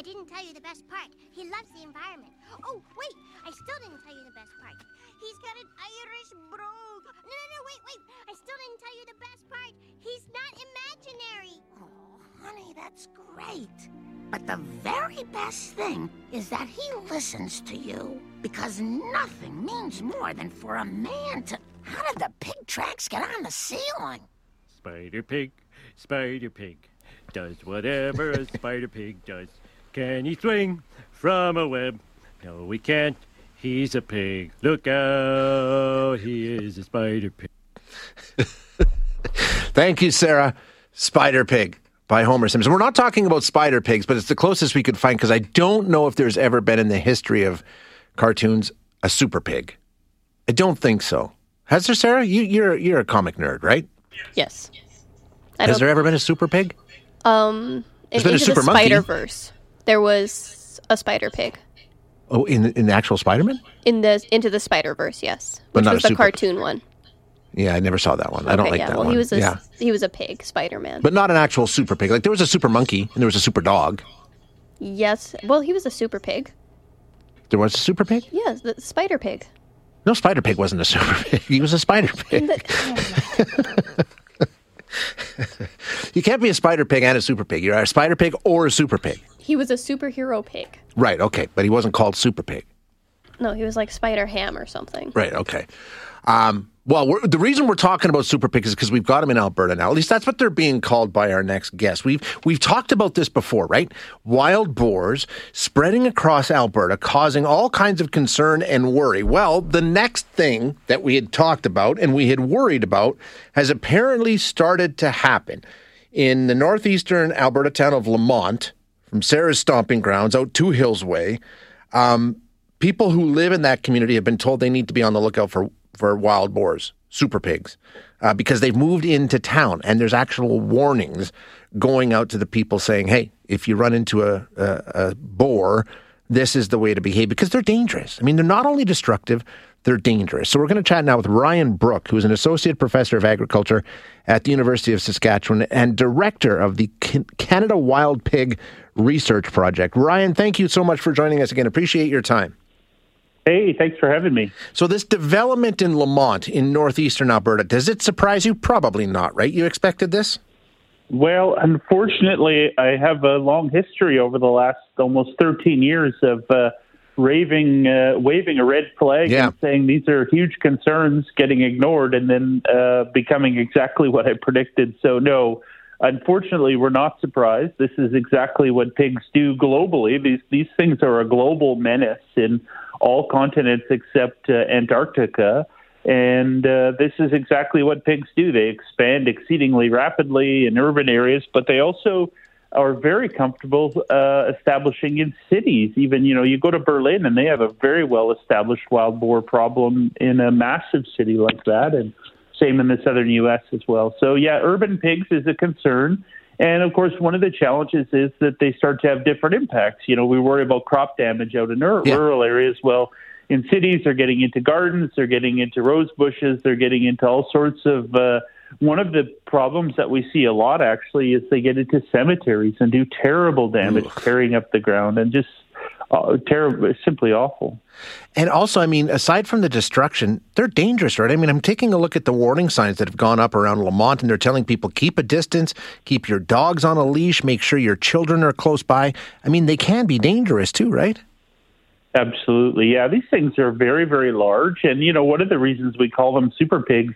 I didn't tell you the best part. He loves the environment. Oh, wait, I still didn't tell you the best part. He's got an Irish brogue. No, no, no, wait, wait. I still didn't tell you the best part. He's not imaginary. Oh, honey, that's great. But the very best thing is that he listens to you. Because nothing means more than for a man to. How did the pig tracks get on the ceiling? Spider Pig, Spider Pig, does whatever a Spider Pig does. Can he swing from a web? No, we can't. He's a pig. Look out, he is a Spider Pig. Thank you, Sarah. Spider Pig by Homer Simpson. We're not talking about spider pigs, but it's the closest we could find because I don't know if there's ever been in the history of cartoons a super pig. I don't think so. Has there, Sarah? You, you're you're a comic nerd, right? Yes. I Has there ever been a super pig? Um, There's in, been a super the monkey. Spider Verse, there was a Spider Pig Oh, in in the actual Spider-Man? in the into the Spider Verse. Yes, But which not a was the super- cartoon one. Yeah, I never saw that one. I don't like yeah. that well, one. he was a yeah, he was a pig, Spider Man. but not an actual super pig. Like there was a super monkey and there was a super dog. yes, well, he was a super pig. There was a super pig. Yes, the Spider Pig. No, Spider Pig wasn't a super pig. He was a spider pig. The- You can't be a spider pig and a super pig. You're a spider pig or a super pig. He was a superhero pig. Right. Okay, but he wasn't called super pig. No, he was like Spider Ham or something. Right. Okay. Um, well, we're, the reason we're talking about super pigs is because we've got him in Alberta now. At least that's what they're being called by our next guest. We've we've talked about this before, right? Wild boars spreading across Alberta, causing all kinds of concern and worry. Well, the next thing that we had talked about and we had worried about has apparently started to happen in the northeastern Alberta town of Lamont, from Sarah's stomping grounds out Two Hills way. People who live in that community have been told they need to be on the lookout for, for wild boars, super pigs, uh, because they've moved into town and there's actual warnings going out to the people saying, hey, if you run into a, a, a boar, this is the way to behave because they're dangerous. I mean, they're not only destructive, they're dangerous. So we're going to chat now with Ryan Brook, who's an associate professor of agriculture at the University of Saskatchewan and director of the Canada Wild Pig Research Project. Ryan, thank you so much for joining us again. Appreciate your time. Hey, thanks for having me. So this development in Lamont in northeastern Alberta, does it surprise you? Probably not, right? You expected this? Well, unfortunately, I have a long history over the last almost 13 years of uh, raving, uh, waving a red flag Yeah. and saying these are huge concerns, getting ignored, and then uh, becoming exactly what I predicted. So, no, unfortunately, we're not surprised. This is exactly what pigs do globally. These these things are a global menace in all continents except uh, Antarctica. And uh, this is exactly what pigs do. They expand exceedingly rapidly in urban areas, but they also are very comfortable uh, establishing in cities. Even, you know, you go to Berlin and they have a very well established wild boar problem in a massive city like that. And same in the southern U.S. as well. So, yeah, urban pigs is a concern. And of course, one of the challenges is that they start to have different impacts. You know, we worry about crop damage out in ur- Yeah. rural areas. Well, in cities, they're getting into gardens, they're getting into rose bushes, they're getting into all sorts of. Uh, one of the problems that we see a lot actually is they get into cemeteries and do terrible damage, tearing up the ground, and just uh, terrible, simply awful. And also, I mean, aside from the destruction, they're dangerous, right? I mean, I'm taking a look at the warning signs that have gone up around Lamont, and they're telling people keep a distance, keep your dogs on a leash, make sure your children are close by. I mean, they can be dangerous too, right? Absolutely. Yeah, these things are very, very large. And, you know, one of the reasons we call them super pigs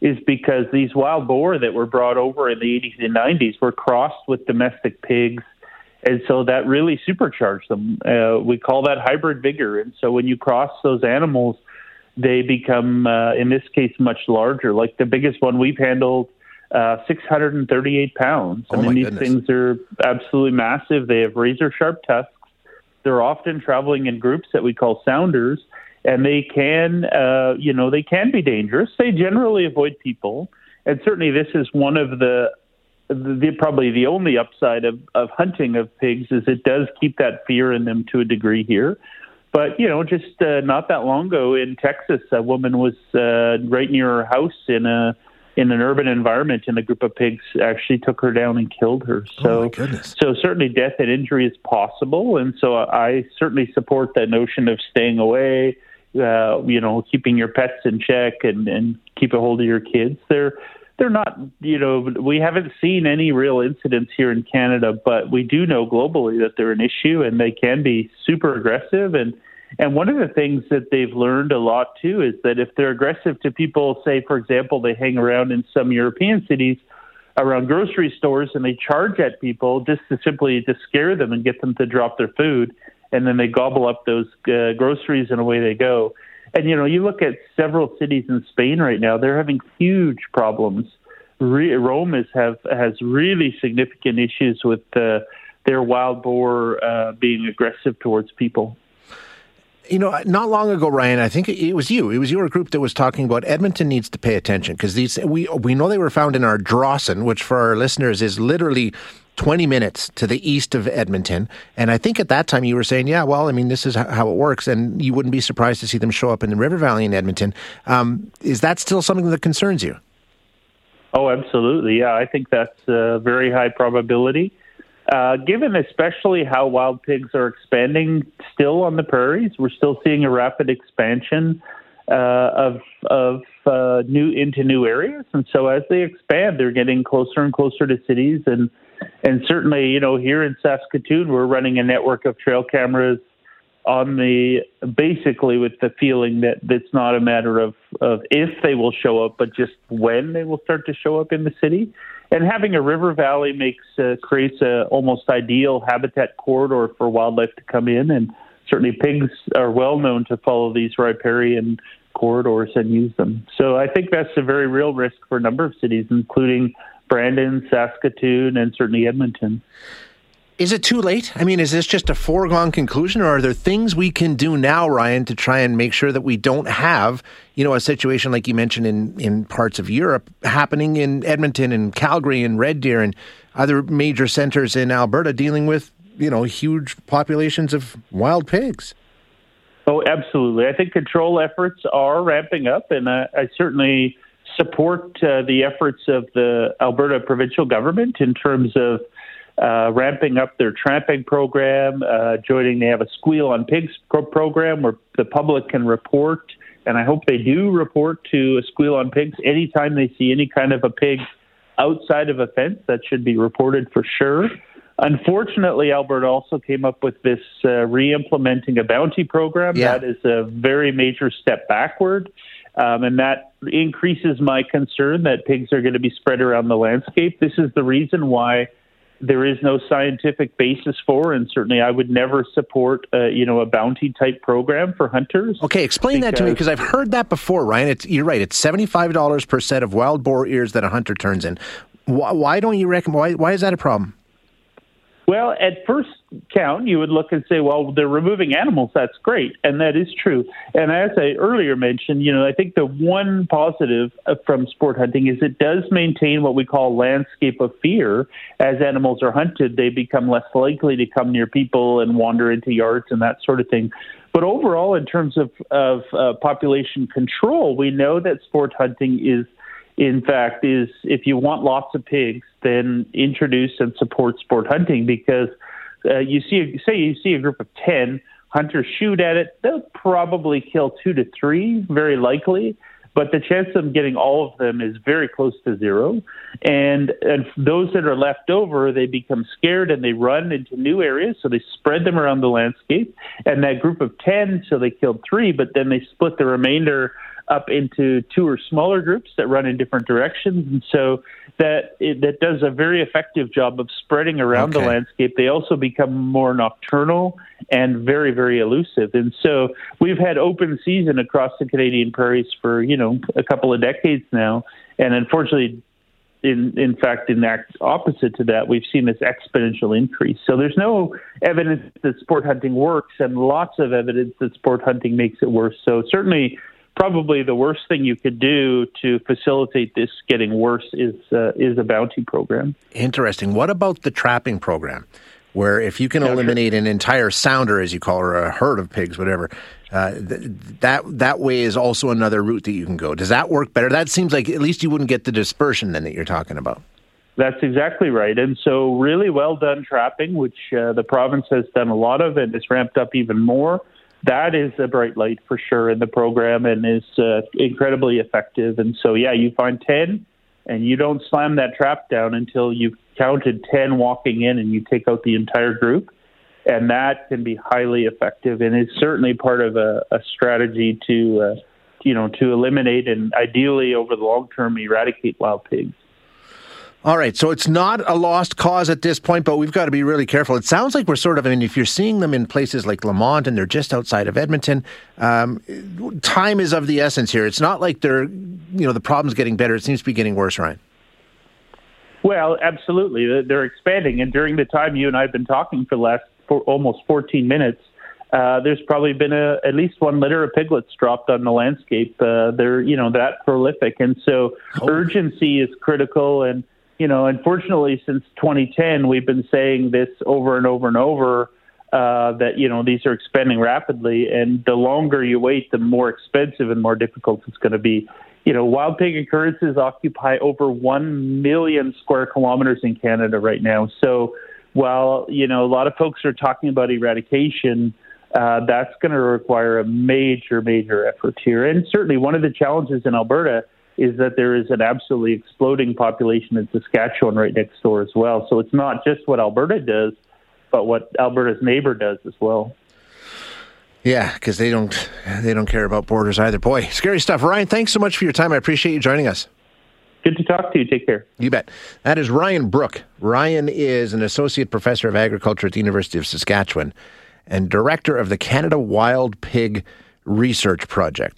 is because these wild boar that were brought over in the 80s and 90s were crossed with domestic pigs. And so that really supercharged them. Uh, we call that hybrid vigor. And so when you cross those animals, they become, uh, in this case, much larger. Like the biggest one we've handled, uh, 638 pounds. I Oh, mean, these goodness. things are absolutely massive. They have razor sharp tusks. They're often traveling in groups that we call sounders, and they can, uh, you know, they can be dangerous. They generally avoid people, and certainly this is one of the, the, probably the only upside of, of hunting of pigs is it does keep that fear in them to a degree here. But you know, just uh, not that long ago in Texas, a woman was uh, right near her house in a in an urban environment, and a group of pigs actually took her down and killed her. So, oh so certainly death and injury is possible, and so I certainly support that notion of staying away. Uh, you know, keeping your pets in check and and keep a hold of your kids. They're they're not, you know, we haven't seen any real incidents here in Canada, but we do know globally that they're an issue and they can be super aggressive. And and one of the things that they've learned a lot too is that if they're aggressive to people, say for example, they hang around in some European cities around grocery stores and they charge at people just to simply to scare them and get them to drop their food, and then they gobble up those uh, groceries and away they go. And you know, you look at several cities in Spain right now; they're having huge problems. Re- Rome is have has really significant issues with uh, their wild boar uh, being aggressive towards people. You know, not long ago, Ryan, I think it was you. It was your group that was talking about Edmonton needs to pay attention because these we we know they were found in Ardrossan, which for our listeners is literally 20 minutes to the east of Edmonton. And I think at that time you were saying, yeah, well, I mean, this is how it works. And you wouldn't be surprised to see them show up in the River Valley in Edmonton. Um, is that still something that concerns you? Oh, absolutely. Yeah, I think that's a very high probability. Uh, given especially how wild pigs are expanding still on the prairies, we're still seeing a rapid expansion uh, of of uh, new into new areas, and so as they expand, they're getting closer and closer to cities, and and certainly, you know, here in Saskatoon, we're running a network of trail cameras on the basically with the feeling that it's not a matter of, of if they will show up, but just when they will start to show up in the city. And having a river valley makes uh, creates a almost ideal habitat corridor for wildlife to come in, and certainly pigs are well known to follow these riparian corridors and use them. So I think that's a very real risk for a number of cities, including Brandon, Saskatoon, and certainly Edmonton. Is it too late? I mean, is this just a foregone conclusion, or are there things we can do now, Ryan, to try and make sure that we don't have, you know, a situation like you mentioned in, in parts of Europe happening in Edmonton and Calgary and Red Deer and other major centers in Alberta dealing with, you know, huge populations of wild pigs? Oh, absolutely. I think control efforts are ramping up, and I, I certainly support uh, the efforts of the Alberta provincial government in terms of uh, ramping up their trapping program, uh, joining. They have a squeal on pigs pro- program where the public can report, and I hope they do report to a squeal on pigs anytime they see any kind of a pig outside of a fence. That should be reported for sure. Unfortunately, Alberta also came up with this uh, re-implementing a bounty program. Yeah. That is a very major step backward. Um, and that increases my concern that pigs are going to be spread around the landscape. This is the reason why there is no scientific basis for, and certainly I would never support, uh, you know, a bounty type program for hunters. Okay, explain that to me because I've heard that before, Ryan. It's, you're right. It's seventy five dollars per set of wild boar ears that a hunter turns in. Why, why don't you reckon? Why, why is that a problem? Well, at first count, you would look and say, well, they're removing animals. That's great. And that is true. And as I earlier mentioned, you know, I think the one positive uh, from sport hunting is it does maintain what we call landscape of fear. As animals are hunted, they become less likely to come near people and wander into yards and that sort of thing. But overall, in terms of, of uh, population control, we know that sport hunting is – in fact, is if you want lots of pigs, then introduce and support sport hunting because uh, you see, say you see a group of 10 hunters shoot at it, they'll probably kill two to three, very likely. But the chance of them getting all of them is very close to zero. And, and those that are left over, they become scared and they run into new areas. So they spread them around the landscape. And that group of 10, so they killed three, but then they split the remainder up into two or smaller groups that run in different directions, and so that it, that does a very effective job of spreading around Okay. the landscape. They also become more nocturnal and very very elusive, and so we've had open season across the Canadian prairies for you know a couple of decades now, and unfortunately. In, in fact, in act opposite to that, we've seen this exponential increase. So there's no evidence that sport hunting works, and lots of evidence that sport hunting makes it worse. So certainly, probably the worst thing you could do to facilitate this getting worse is uh, is a bounty program. Interesting. What about the trapping program? where if you can eliminate an entire sounder, as you call it, or a herd of pigs, whatever, uh, th- that that way is also another route that you can go. Does that work better? That seems like at least you wouldn't get the dispersion then that you're talking about. That's exactly right. And so, really well done trapping, which uh, the province has done a lot of and is ramped up even more. That is a bright light for sure in the program and is uh, incredibly effective. And so, yeah, you find 10 and you don't slam that trap down until you've counted 10 walking in and you take out the entire group. And that can be highly effective and is certainly part of a, a strategy to, uh, you know, to eliminate and ideally over the long term eradicate wild pigs. All right, so it's not a lost cause at this point, but we've got to be really careful. It sounds like we're sort of, I mean, if you're seeing them in places like Lamont and they're just outside of Edmonton, um, time is of the essence here. It's not like they're, you know, the problem's getting better. It seems to be getting worse, Ryan. Well, absolutely. They're expanding. And during the time you and I have been talking for the last for almost 14 minutes, uh, there's probably been a, at least one litter of piglets dropped on the landscape. Uh, they're, you know, that prolific. And so oh. urgency is critical. And, you know, unfortunately, since 2010, we've been saying this over and over and over uh, that, you know, these are expanding rapidly. And the longer you wait, the more expensive and more difficult it's going to be. You know, wild pig occurrences occupy over 1 million square kilometers in Canada right now. So while, you know, a lot of folks are talking about eradication, uh, that's going to require a major, major effort here. And certainly one of the challenges in Alberta is that there is an absolutely exploding population in Saskatchewan right next door as well. So it's not just what Alberta does, but what Alberta's neighbor does as well. Yeah, because they don't they don't care about borders either. Boy, scary stuff. Ryan, thanks so much for your time. I appreciate you joining us. Good to talk to you. Take care. You bet. That is Ryan Brook. Ryan is an associate professor of agriculture at the University of Saskatchewan and director of the Canada Wild Pig Research Project.